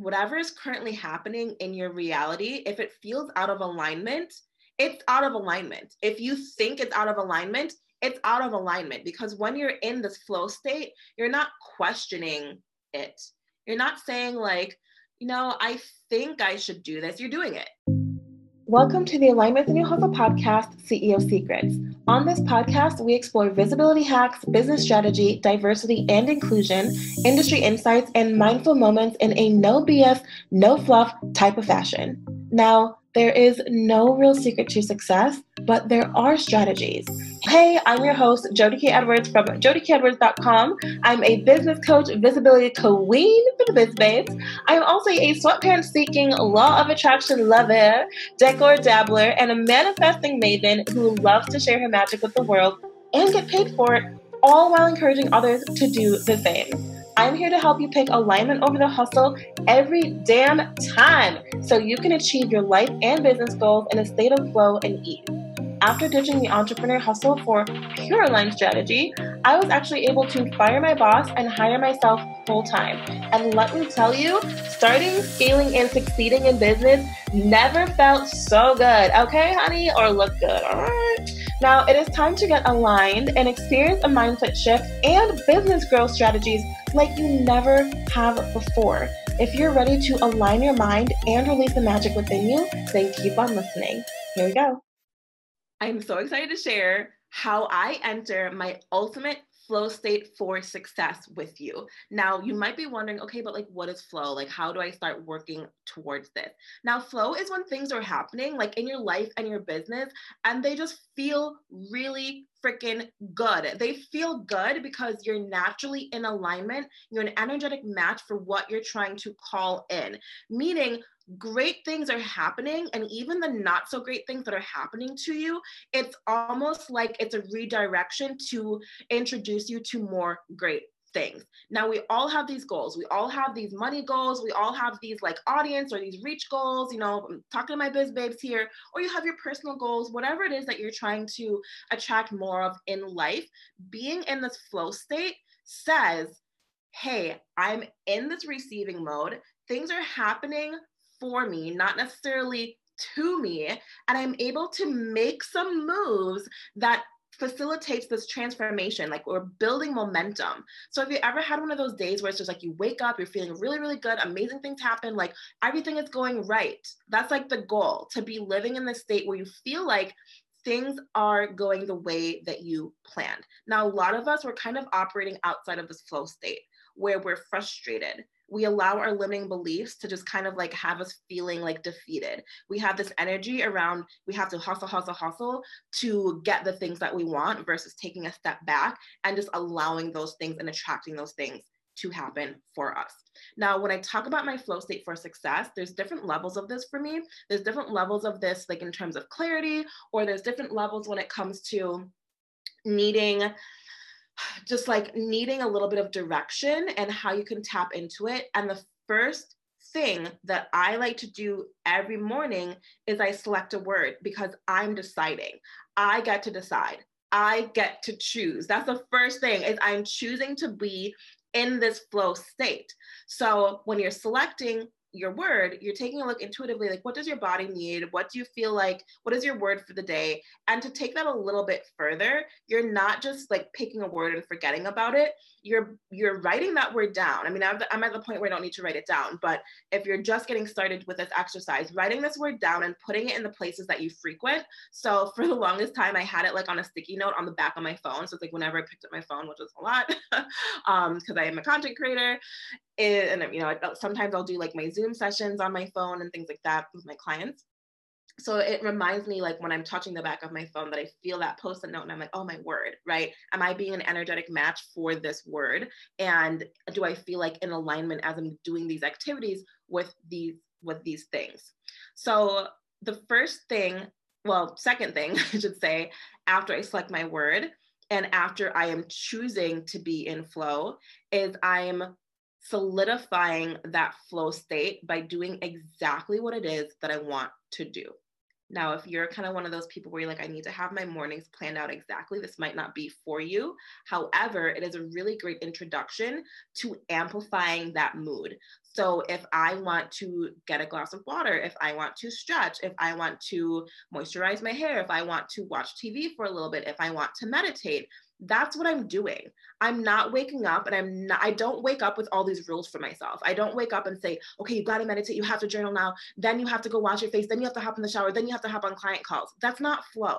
whatever is currently happening in your reality, if it feels out of alignment, it's out of alignment. If you think it's out of alignment, it's out of alignment because when you're in this flow state, you're not questioning it. You're not saying, like, you know, I think I should do this. You're doing it. Welcome to the Alignment in New Hustle podcast, CEO Secrets. On this podcast, we explore visibility hacks, business strategy, diversity and inclusion, industry insights, and mindful moments in a no BS, no fluff type of fashion. Now, there is no real secret to success, but there are strategies. Hey, I'm your host, Jody K. Edwards from jodykedwards.com. I'm a business coach, visibility queen for the biz babes. I'm also a sweatpants seeking, law of attraction lover, decor dabbler, and a manifesting maven who loves to share her magic with the world and get paid for it, all while encouraging others to do the same. I'm here to help you pick alignment over the hustle every damn time so you can achieve your life and business goals in a state of flow and ease. After ditching the entrepreneur hustle for pure aligned strategy, I was actually able to fire my boss and hire myself full time. And let me tell you, starting, scaling, and succeeding in business never felt so good. Okay, honey? Or look good. All right. Now it is time to get aligned and experience a mindset shift and business growth strategies like you never have before. If you're ready to align your mind and release the magic within you, then keep on listening. Here we go. I'm so excited to share how I enter my ultimate flow state for success with you. Now, you might be wondering, okay, but like, what is flow? Like, how do I start working towards this? Now, flow is when things are happening, like in your life and your business, and they just feel really freaking good. They feel good because you're naturally in alignment. You're an energetic match for what you're trying to call in, meaning great things are happening and even the not so great things that are happening to you it's almost like it's a redirection to introduce you to more great things. Now we all have these goals. We all have these money goals. We all have these like audience or these reach goals. You know, I'm talking to my biz babes here, or you have your personal goals, whatever it is that you're trying to attract more of in life. Being in this flow state says, hey, I'm in this receiving mode. Things are happening for me, not necessarily to me, and I'm able to make some moves that facilitates this transformation like we're building momentum. So if you ever had one of those days where it's just like you wake up you're feeling really really good amazing things happen like everything is going right? That's like the goal to be living in the state where you feel like things are going the way that you planned. Now a lot of us were kind of operating outside of this flow state where we're frustrated we allow our limiting beliefs to just kind of like have us feeling like defeated. We have this energy around we have to hustle, hustle, hustle to get the things that we want versus taking a step back and just allowing those things and attracting those things to happen for us. Now, when I talk about my flow state for success, there's different levels of this for me. There's different levels of this, like in terms of clarity, or there's different levels when it comes to needing just like needing a little bit of direction and how you can tap into it. And the first thing that I like to do every morning is I select a word because I'm deciding. I get to decide. I get to choose. That's the first thing is I'm choosing to be in this flow state. So when you're selecting your word, you're taking a look intuitively, like what does your body need? What do you feel like? What is your word for the day? And to take that a little bit further, you're not just like picking a word and forgetting about it. You're you're writing that word down. I mean, I'm, at the point where I don't need to write it down, but if you're just getting started with this exercise, writing this word down and putting it in the places that you frequent. So for the longest time, I had it like on a sticky note on the back of my phone. So it's like whenever I picked up my phone, which was a lot, because um, I am a content creator, and you know uh, sometimes i'll do like my zoom sessions on my phone and things like that with my clients. So it reminds me like when i'm touching the back of my phone that i feel that post-it note and i'm like oh my word right? Am i being an energetic match for this word? And do i feel like in alignment as i'm doing these activities with these with these things? So the first thing well second thing i should say after i select my word and after i am choosing to be in flow is i'm solidifying that flow state by doing exactly what it is that I want to do. Now, if you're kind of one of those people where you're like, I need to have my mornings planned out exactly, this might not be for you. However, it is a really great introduction to amplifying that mood. So, if I want to get a glass of water, if I want to stretch, if I want to moisturize my hair, if I want to watch TV for a little bit, if I want to meditate, that's what I'm doing. I'm not waking up and I'm not, I don't wake up with all these rules for myself. I don't wake up and say, okay, you've got to meditate, you have to journal now, then you have to go wash your face, then you have to hop in the shower, then you have to hop on client calls. That's not flow.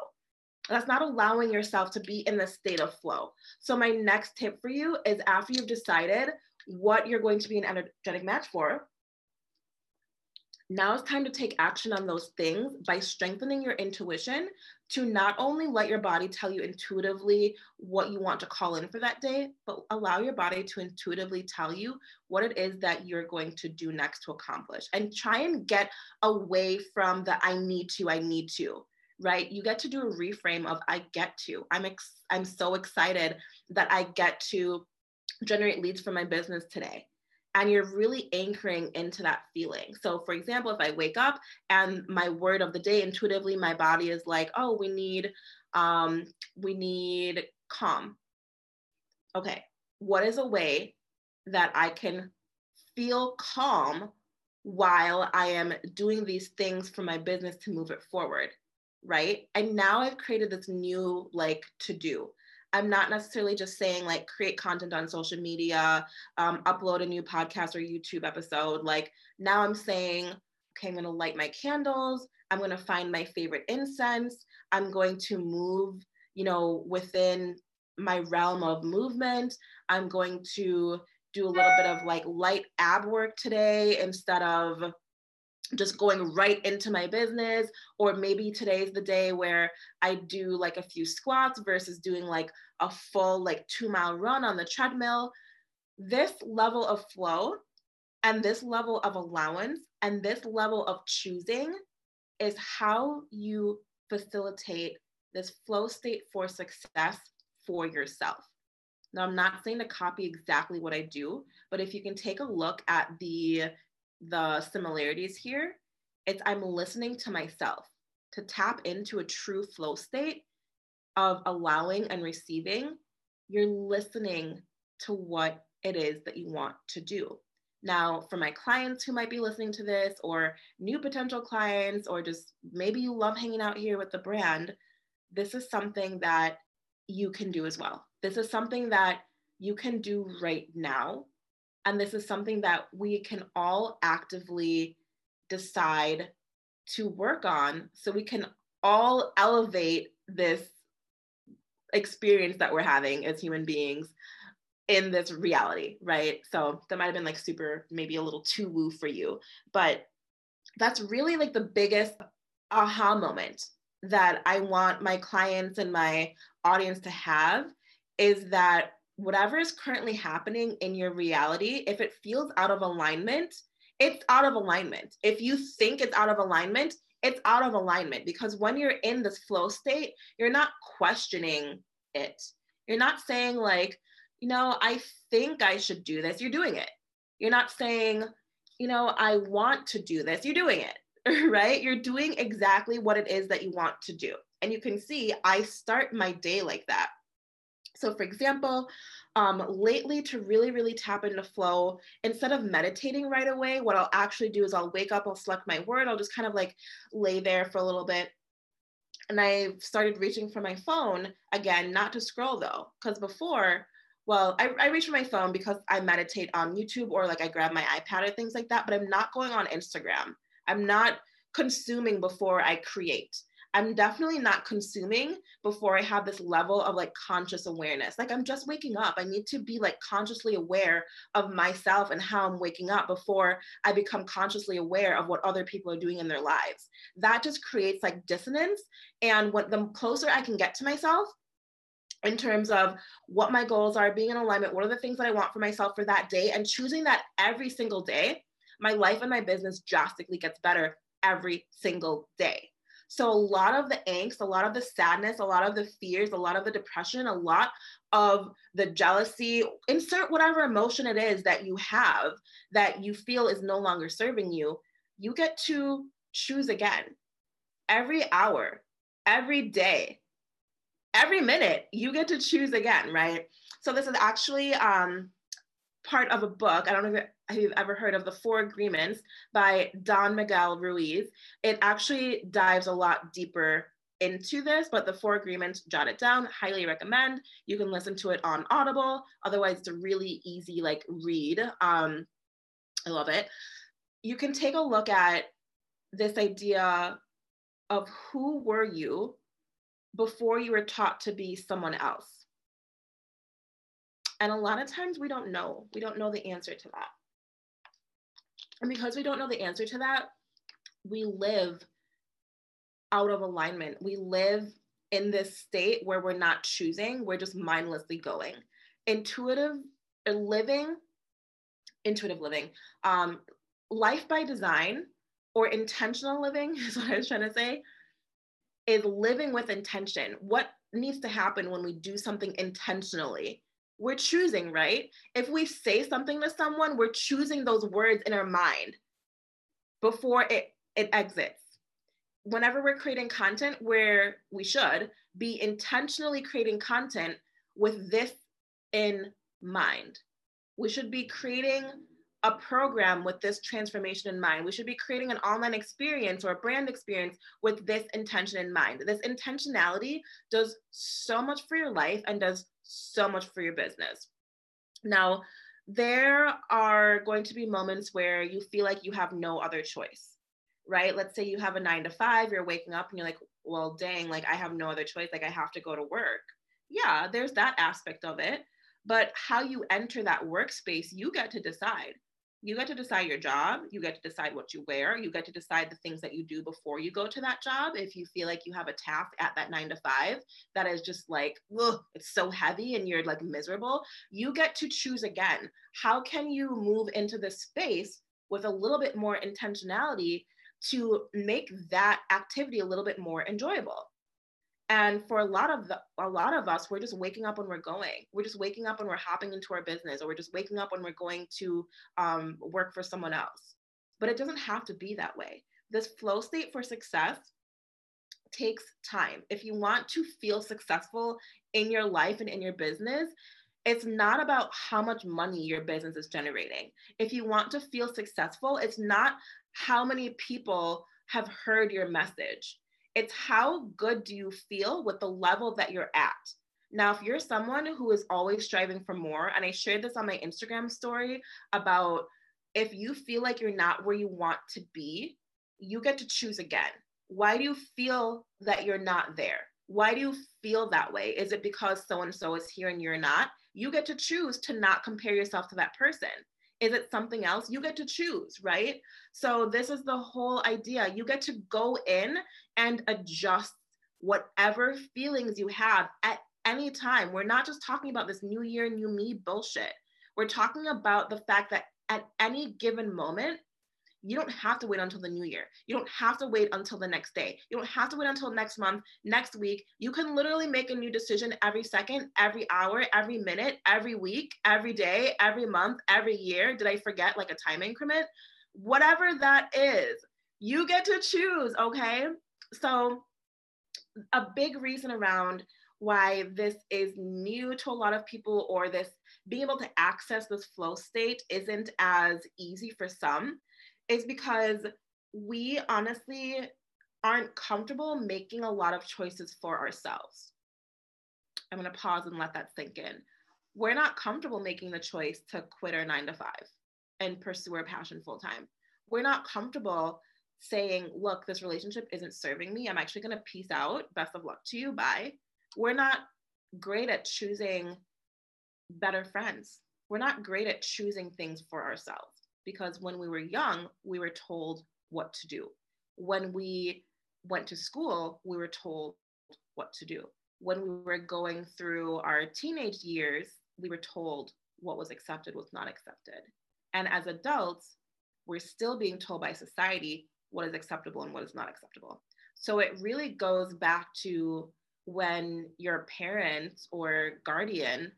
That's not allowing yourself to be in the state of flow. So, my next tip for you is after you've decided what you're going to be an energetic match for, now it's time to take action on those things by strengthening your intuition to not only let your body tell you intuitively what you want to call in for that day, but allow your body to intuitively tell you what it is that you're going to do next to accomplish. And try and get away from the I need to, I need to, right? You get to do a reframe of I get to. I'm ex- I'm so excited that I get to generate leads for my business today and you're really anchoring into that feeling. So, for example, if I wake up and my word of the day intuitively, my body is like, "Oh, we need, um, we need calm." Okay, what is a way that I can feel calm while I am doing these things for my business to move it forward? Right. And now I've created this new like to do. I'm not necessarily just saying like create content on social media, um, upload a new podcast or YouTube episode. Like now I'm saying, okay, I'm going to light my candles. I'm going to find my favorite incense. I'm going to move, you know, within my realm of movement. I'm going to do a little bit of like light ab work today instead of just going right into my business or maybe today's the day where i do like a few squats versus doing like a full like two mile run on the treadmill. This level of flow and this level of allowance and this level of choosing is how you facilitate this flow state for success for yourself. Now i'm not saying to copy exactly what i do but if you can take a look at the the similarities here. It's I'm listening to myself to tap into a true flow state of allowing and receiving. You're listening to what it is that you want to do. Now, for my clients who might be listening to this, or new potential clients, or just maybe you love hanging out here with the brand, this is something that you can do as well. This is something that you can do right now and this is something that we can all actively decide to work on so we can all elevate this experience that we're having as human beings in this reality, right? So that might have been like super, maybe a little too woo for you, but that's really like the biggest aha moment that I want my clients and my audience to have is that whatever is currently happening in your reality, if it feels out of alignment, it's out of alignment. If you think it's out of alignment, it's out of alignment because when you're in this flow state, you're not questioning it. You're not saying, like, you know, I think I should do this. You're doing it. You're not saying, you know, I want to do this. You're doing it, right? You're doing exactly what it is that you want to do. And you can see I start my day like that. So, for example, um, lately to really, really tap into flow, instead of meditating right away, what I'll actually do is I'll wake up, I'll select my word, I'll just kind of like lay there for a little bit. And I started reaching for my phone again, not to scroll though, because before, well, I, I reach for my phone because I meditate on YouTube or like I grab my iPad or things like that, but I'm not going on Instagram. I'm not consuming before I create. I'm definitely not consuming before I have this level of like conscious awareness. Like I'm just waking up. I need to be like consciously aware of myself and how I'm waking up before I become consciously aware of what other people are doing in their lives. That just creates like dissonance. And what the closer I can get to myself, in terms of what my goals are, being in alignment, what are the things that I want for myself for that day, and choosing that every single day, my life and my business drastically gets better every single day. So a lot of the angst, a lot of the sadness, a lot of the fears, a lot of the depression, a lot of the jealousy, insert whatever emotion it is that you have that you feel is no longer serving you, you get to choose again. every hour, every day, every minute, you get to choose again, right? So this is actually um, part of a book. I don't know if you've ever heard of the Four Agreements by Don Miguel Ruiz. It actually dives a lot deeper into this, but the Four Agreements, jot it down, highly recommend. You can listen to it on Audible. Otherwise, it's a really easy like read. Um, I love it. You can take a look at this idea of who were you before you were taught to be someone else. And a lot of times we don't know. We don't know the answer to that. And because we don't know the answer to that, we live out of alignment. We live in this state where we're not choosing, we're just mindlessly going. Intuitive uh, living, intuitive living, um, life by design or intentional living is what I was trying to say, is living with intention. What needs to happen when we do something intentionally? We're choosing, right? If we say something to someone, we're choosing those words in our mind before it, it exits. Whenever we're creating content, where we should be intentionally creating content with this in mind. We should be creating a program with this transformation in mind. We should be creating an online experience or a brand experience with this intention in mind. This intentionality does so much for your life and does so much for your business. Now, there are going to be moments where you feel like you have no other choice, right? Let's say you have a nine to five, you're waking up and you're like, well, dang, like I have no other choice, like I have to go to work. Yeah, there's that aspect of it. But how you enter that workspace, you get to decide you get to decide your job you get to decide what you wear you get to decide the things that you do before you go to that job. If you feel like you have a task at that nine to five that is just like ugh, it's so heavy and you're like miserable you get to choose again. How can you move into this space with a little bit more intentionality to make that activity a little bit more enjoyable and for a lot of the, a lot of us we're just waking up when we're going. We're just waking up when we're hopping into our business or we're just waking up when we're going to um, work for someone else. But it doesn't have to be that way. This flow state for success takes time. If you want to feel successful in your life and in your business it's not about how much money your business is generating. If you want to feel successful it's not how many people have heard your message it's how good do you feel with the level that you're at. Now, if you're someone who is always striving for more, and I shared this on my Instagram story about if you feel like you're not where you want to be, you get to choose again. Why do you feel that you're not there? Why do you feel that way? Is it because so and so is here and you're not? You get to choose to not compare yourself to that person. Is it something else? You get to choose, right? So, this is the whole idea. You get to go in and adjust whatever feelings you have at any time. We're not just talking about this new year, new me bullshit. We're talking about the fact that at any given moment, you don't have to wait until the new year. You don't have to wait until the next day. You don't have to wait until next month, next week. You can literally make a new decision every second, every hour, every minute, every week, every day, every month, every year. Did I forget like a time increment? Whatever that is, you get to choose, okay? So, a big reason around why this is new to a lot of people or this being able to access this flow state isn't as easy for some is because we honestly aren't comfortable making a lot of choices for ourselves. I'm going to pause and let that sink in. We're not comfortable making the choice to quit our nine to five and pursue our passion full time. We're not comfortable saying, look, this relationship isn't serving me. I'm actually going to peace out. Best of luck to you. Bye. We're not great at choosing better friends. We're not great at choosing things for ourselves because when we were young, we were told what to do. When we went to school, we were told what to do. When we were going through our teenage years, we were told what was accepted, was not accepted. And as adults, we're still being told by society what is acceptable and what is not acceptable. So it really goes back to when your parents or guardian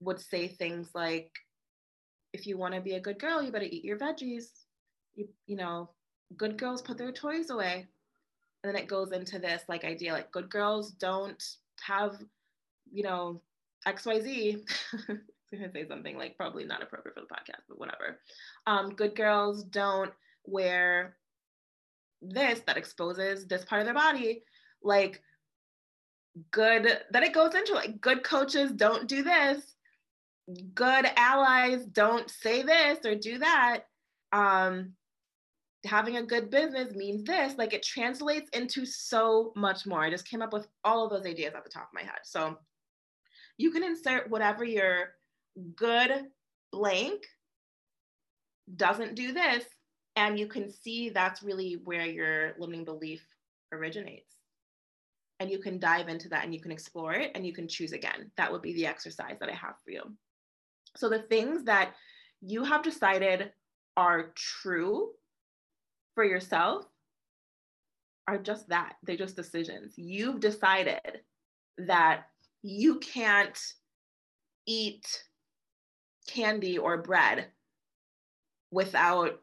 would say things like, if you want to be a good girl, you better eat your veggies. You, you know, good girls put their toys away. And then it goes into this like idea like good girls don't have, you know, XYZ. I'm gonna say something like probably not appropriate for the podcast, but whatever. Um, good girls don't wear this that exposes this part of their body. Like good that it goes into like good coaches don't do this. Good allies don't say this or do that. Um, having a good business means this. Like it translates into so much more. I just came up with all of those ideas at the top of my head. So you can insert whatever your good blank doesn't do this. And you can see that's really where your limiting belief originates. And you can dive into that and you can explore it and you can choose again. That would be the exercise that I have for you. So the things that you have decided are true for yourself are just that. They're just decisions. You've decided that you can't eat candy or bread without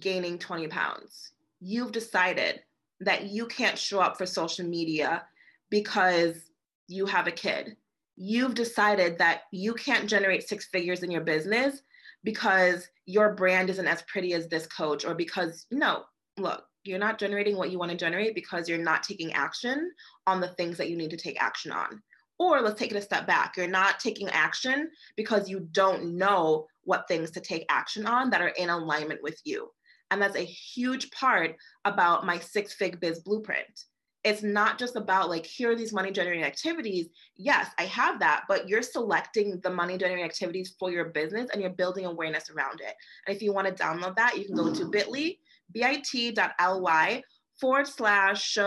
gaining 20 pounds. You've decided that you can't show up for social media because you have a kid. You've decided that you can't generate six figures in your business because your brand isn't as pretty as this coach or because no, look, you're not generating what you want to generate because you're not taking action on the things that you need to take action on. Or let's take it a step back. You're not taking action because you don't know what things to take action on that are in alignment with you. And that's a huge part about my six fig biz blueprint. It's not just about like, here are these money generating activities. Yes, I have that, but you're selecting the money generating activities for your business and you're building awareness around it. And if you want to download that, you can go to bit.ly, bit.ly forward slash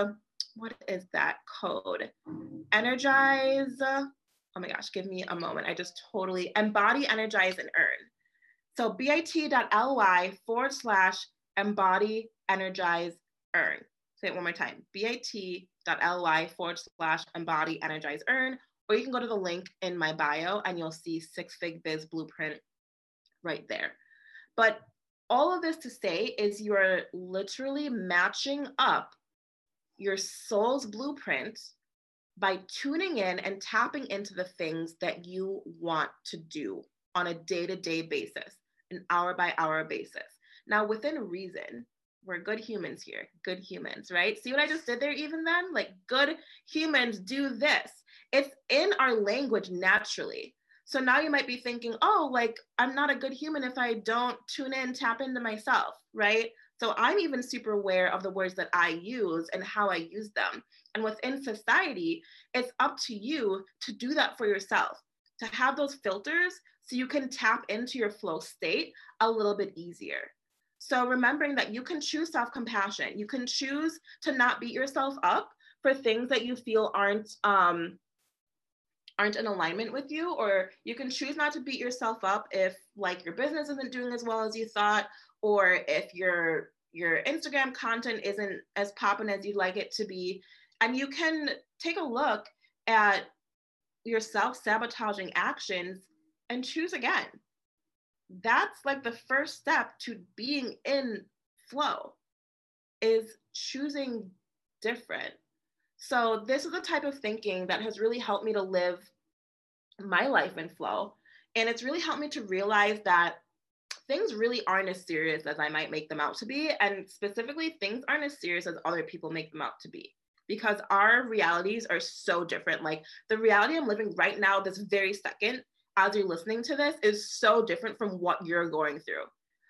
what is that code? Energize. Oh my gosh, give me a moment. I just totally embody, energize, and earn. So bit.ly forward slash embody, energize, earn. Say it one more time. bit.ly forward slash embody, energize, earn. Or you can go to the link in my bio and you'll see Six Fig Biz Blueprint right there. But all of this to say is you're literally matching up your soul's blueprint by tuning in and tapping into the things that you want to do on a day to day basis, an hour by hour basis. Now, within reason, we're good humans here, good humans, right? See what I just did there, even then? Like, good humans do this. It's in our language naturally. So now you might be thinking, oh, like, I'm not a good human if I don't tune in, tap into myself, right? So I'm even super aware of the words that I use and how I use them. And within society, it's up to you to do that for yourself, to have those filters so you can tap into your flow state a little bit easier. So remembering that you can choose self compassion, you can choose to not beat yourself up for things that you feel aren't um, aren't in alignment with you or you can choose not to beat yourself up if like your business isn't doing as well as you thought or if your your Instagram content isn't as popping as you'd like it to be. And you can take a look at your self sabotaging actions and choose again. That's like the first step to being in flow is choosing different. So this is the type of thinking that has really helped me to live my life in flow. And it's really helped me to realize that things really aren't as serious as I might make them out to be. And specifically, things aren't as serious as other people make them out to be because our realities are so different. Like the reality I'm living right now, this very second, as you're listening to this, is so different from what you're going through.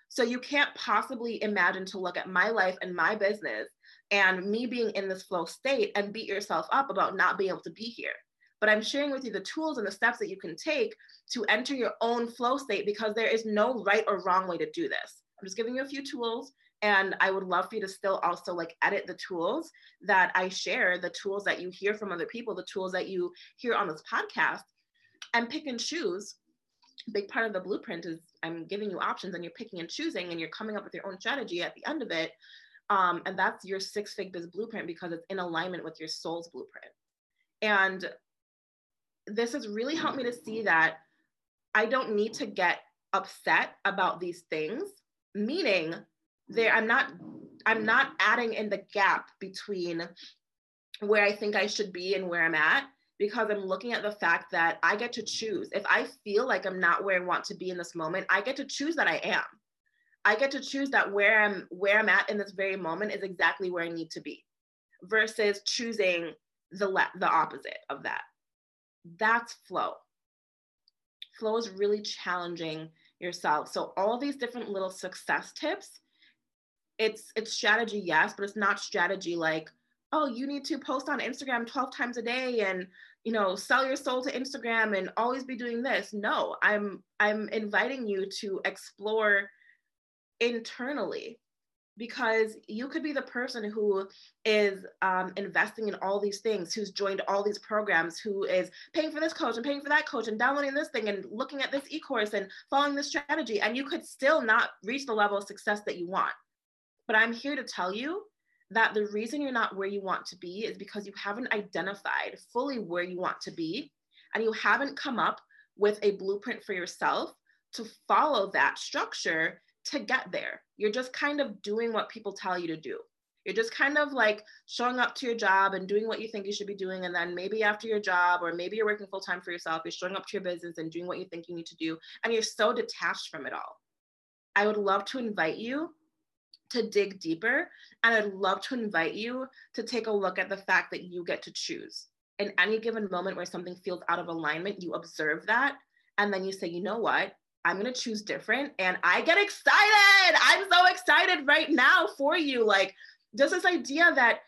So you can't possibly imagine to look at my life and my business and me being in this flow state and beat yourself up about not being able to be here but I'm sharing with you the tools and the steps that you can take to enter your own flow state because there is no right or wrong way to do this. I'm just giving you a few tools and I would love for you to still also like edit the tools that I share, the tools that you hear from other people, the tools that you hear on this podcast and pick and choose. big part of the blueprint is I'm giving you options and you're picking and choosing and you're coming up with your own strategy at the end of it. Um, and that's your six fig biz blueprint because it's in alignment with your soul's blueprint. And this has really helped me to see that I don't need to get upset about these things, meaning there I'm not I'm not adding in the gap between where I think I should be and where I'm at because I'm looking at the fact that I get to choose. If I feel like I'm not where I want to be in this moment, I get to choose that I am. I get to choose that where I'm where I'm at in this very moment is exactly where I need to be versus choosing the le- the opposite of that. That's flow. Flow is really challenging yourself. So all these different little success tips, it's it's strategy, yes, but it's not strategy like, oh, you need to post on Instagram 12 times a day and you know sell your soul to Instagram and always be doing this. No, I'm I'm inviting you to explore internally because you could be the person who is um, investing in all these things, who's joined all these programs, who is paying for this coach and paying for that coach and downloading this thing and looking at this e-course and following this strategy. And you could still not reach the level of success that you want. But I'm here to tell you that the reason you're not where you want to be is because you haven't identified fully where you want to be and you haven't come up with a blueprint for yourself to follow that structure to get there. You're just kind of doing what people tell you to do. You're just kind of like showing up to your job and doing what you think you should be doing. And then maybe after your job, or maybe you're working full time for yourself, you're showing up to your business and doing what you think you need to do. And you're so detached from it all. I would love to invite you to dig deeper. And I'd love to invite you to take a look at the fact that you get to choose. In any given moment where something feels out of alignment, you observe that. And then you say, you know what? I'm going to choose different. And I get excited. I'm so excited right now for you. Like, just this idea that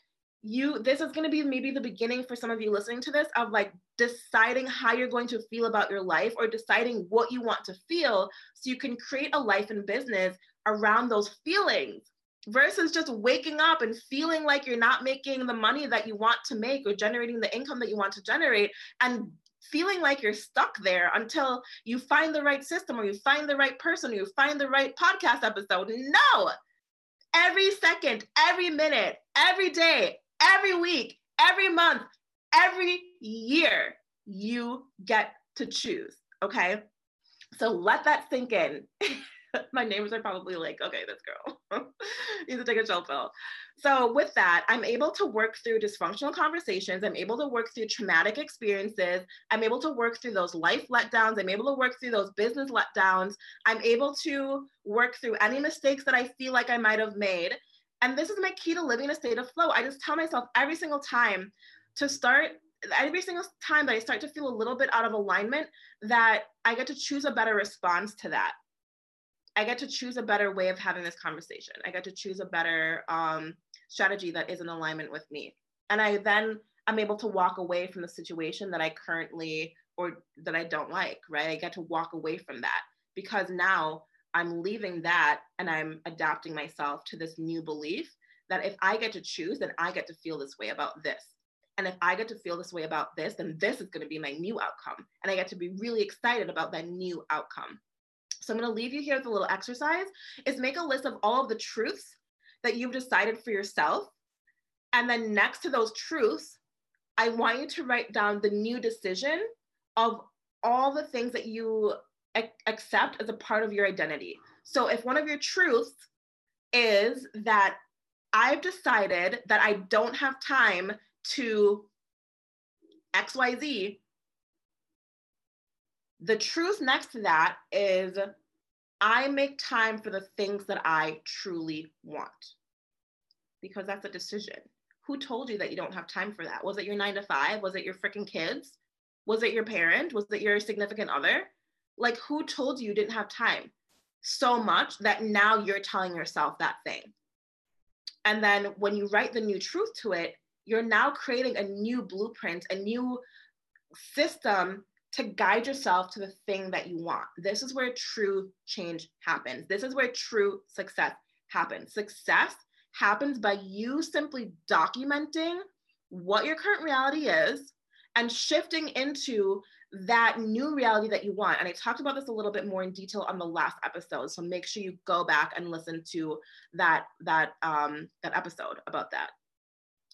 you, this is going to be maybe the beginning for some of you listening to this of like deciding how you're going to feel about your life or deciding what you want to feel so you can create a life and business around those feelings versus just waking up and feeling like you're not making the money that you want to make or generating the income that you want to generate and feeling like you're stuck there until you find the right system or you find the right person or you find the right podcast episode. No, every second, every minute, every day, every week, every month, every year, you get to choose. Okay. So let that sink in. my neighbors are probably like, okay, this girl needs to take a chill pill. So with that, I'm able to work through dysfunctional conversations. I'm able to work through traumatic experiences. I'm able to work through those life letdowns. I'm able to work through those business letdowns. I'm able to work through any mistakes that I feel like I might have made. And this is my key to living a state of flow. I just tell myself every single time to start every single time that I start to feel a little bit out of alignment, that I get to choose a better response to that. I get to choose a better way of having this conversation. I get to choose a better um, strategy that is in alignment with me. And I then I'm able to walk away from the situation that I currently or that I don't like, right? I get to walk away from that because now I'm leaving that and I'm adapting myself to this new belief that if I get to choose, then I get to feel this way about this. And if I get to feel this way about this, then this is going to be my new outcome. And I get to be really excited about that new outcome. So I'm going to leave you here with a little exercise is make a list of all of the truths that you've decided for yourself. And then next to those truths, I want you to write down the new decision of all the things that you ac- accept as a part of your identity. So if one of your truths is that I've decided that I don't have time to XYZ, the truth next to that is I make time for the things that I truly want because that's a decision. Who told you that you don't have time for that? Was it your nine to five? Was it your freaking kids? Was it your parent? Was it your significant other? Like, who told you you didn't have time so much that now you're telling yourself that thing? And then when you write the new truth to it, you're now creating a new blueprint, a new system to guide yourself to the thing that you want. This is where true change happens. This is where true success happens. Success happens by you simply documenting what your current reality is and shifting into that new reality that you want. And I talked about this a little bit more in detail on the last episode. So make sure you go back and listen to that that um, that episode about that.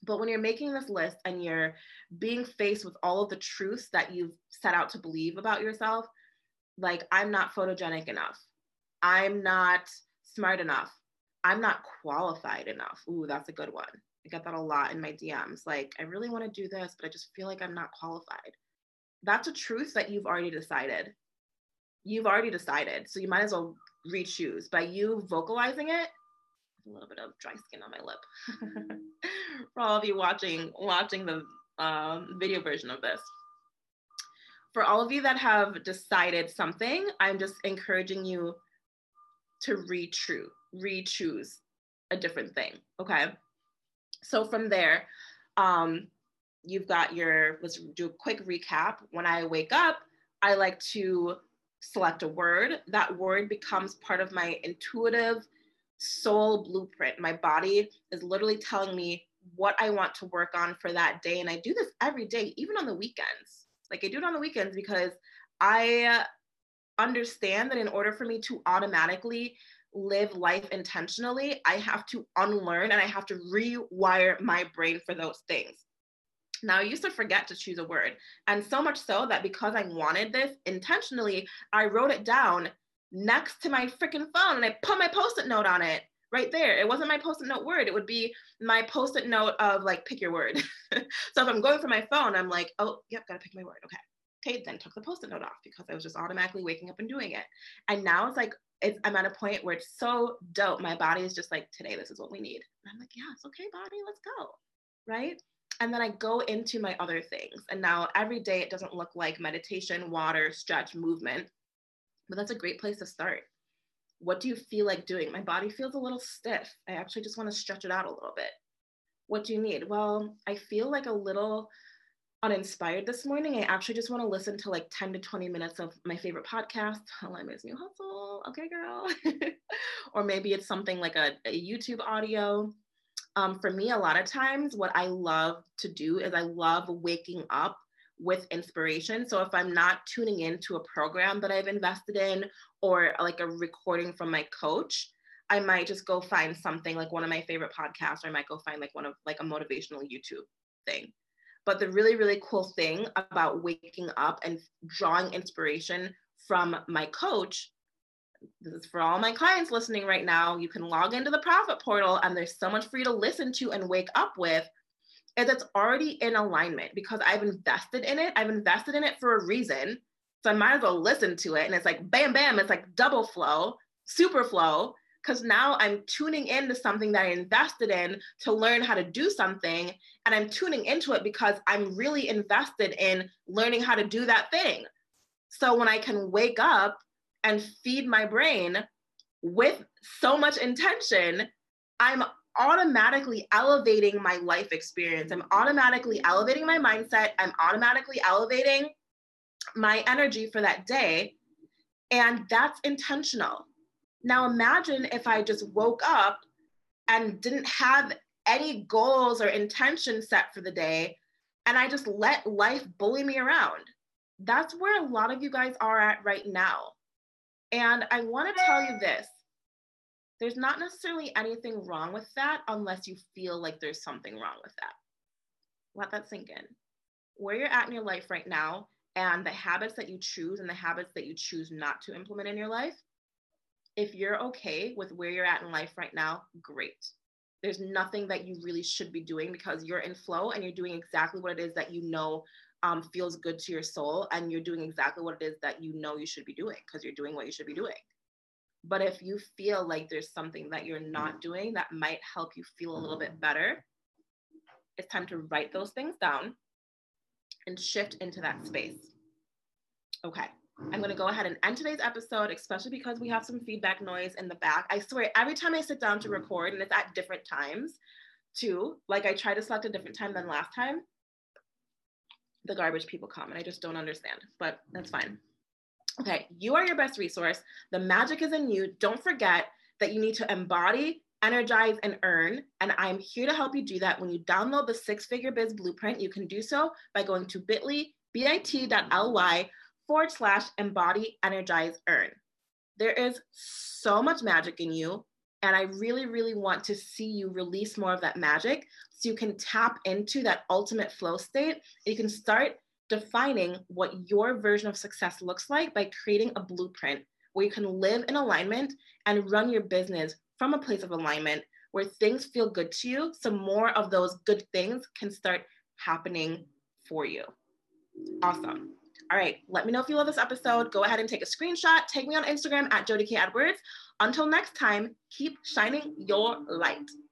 But when you're making this list and you're being faced with all of the truths that you've set out to believe about yourself, like I'm not photogenic enough. I'm not smart enough. I'm not qualified enough. Ooh, that's a good one. I get that a lot in my DMs. Like, I really want to do this, but I just feel like I'm not qualified. That's a truth that you've already decided. You've already decided. So you might as well re choose. By you vocalizing it, a little bit of dry skin on my lip. For all of you watching watching the um, video version of this. For all of you that have decided something, I'm just encouraging you to re-true, re-choose a different thing. Okay. So from there, um, you've got your, let's do a quick recap. When I wake up, I like to select a word. That word becomes part of my intuitive soul blueprint. My body is literally telling me what I want to work on for that day. And I do this every day, even on the weekends. Like I do it on the weekends because I uh, understand that in order for me to automatically live life intentionally, I have to unlearn and I have to rewire my brain for those things. Now, I used to forget to choose a word. And so much so that because I wanted this intentionally, I wrote it down next to my freaking phone and I put my post it note on it right there. It wasn't my post it note word. It would be my post it note of like, pick your word. so if I'm going for my phone, I'm like, oh, yep, gotta pick my word. Okay. Okay, then took the post it note off because I was just automatically waking up and doing it. And now it's like, it's, I'm at a point where it's so dope. My body is just like, today, this is what we need. And I'm like, yeah, it's okay, body, let's go. Right. And then I go into my other things. And now every day it doesn't look like meditation, water, stretch, movement but that's a great place to start. What do you feel like doing? My body feels a little stiff. I actually just want to stretch it out a little bit. What do you need? Well, I feel like a little uninspired this morning. I actually just want to listen to like 10 to 20 minutes of my favorite podcast, Alema's New Hustle. Okay, girl. or maybe it's something like a, a YouTube audio. Um, for me, a lot of times, what I love to do is I love waking up with inspiration. So if I'm not tuning into a program that I've invested in or like a recording from my coach, I might just go find something like one of my favorite podcasts, or I might go find like one of like a motivational YouTube thing. But the really, really cool thing about waking up and drawing inspiration from my coach, this is for all my clients listening right now. You can log into the profit portal and there's so much for you to listen to and wake up with is it's already in alignment because I've invested in it. I've invested in it for a reason. So I might as well listen to it. And it's like bam, bam, it's like double flow, super flow. Because now I'm tuning into something that I invested in to learn how to do something. And I'm tuning into it because I'm really invested in learning how to do that thing. So when I can wake up and feed my brain with so much intention, I'm automatically elevating my life experience. I'm automatically elevating my mindset. I'm automatically elevating my energy for that day. And that's intentional. Now, imagine if I just woke up and didn't have any goals or intentions set for the day and I just let life bully me around. That's where a lot of you guys are at right now. And I want to tell you this there's not necessarily anything wrong with that unless you feel like there's something wrong with that. Let that sink in. Where you're at in your life right now and the habits that you choose and the habits that you choose not to implement in your life, if you're okay with where you're at in life right now, great. There's nothing that you really should be doing because you're in flow and you're doing exactly what it is that you know um, feels good to your soul and you're doing exactly what it is that you know you should be doing because you're doing what you should be doing. But if you feel like there's something that you're not doing that might help you feel a little bit better, it's time to write those things down and shift into that space. Okay, I'm gonna go ahead and end today's episode, especially because we have some feedback noise in the back. I swear, every time I sit down to record, and it's at different times too, like I try to select a different time than last time, the garbage people come and I just don't understand, but that's fine. Okay, you are your best resource. The magic is in you. Don't forget that you need to embody, energize, and earn. And I'm here to help you do that. When you download the Six Figure Biz Blueprint, you can do so by going to bit.ly, bit.ly forward slash embody, energize, earn. There is so much magic in you. And I really, really want to see you release more of that magic so you can tap into that ultimate flow state. You can start defining what your version of success looks like by creating a blueprint where you can live in alignment and run your business from a place of alignment where things feel good to you. So more of those good things can start happening for you. Awesome. All right, let me know if you love this episode. Go ahead and take a screenshot. Take me on Instagram at Jody K. Edwards. Until next time, keep shining your light.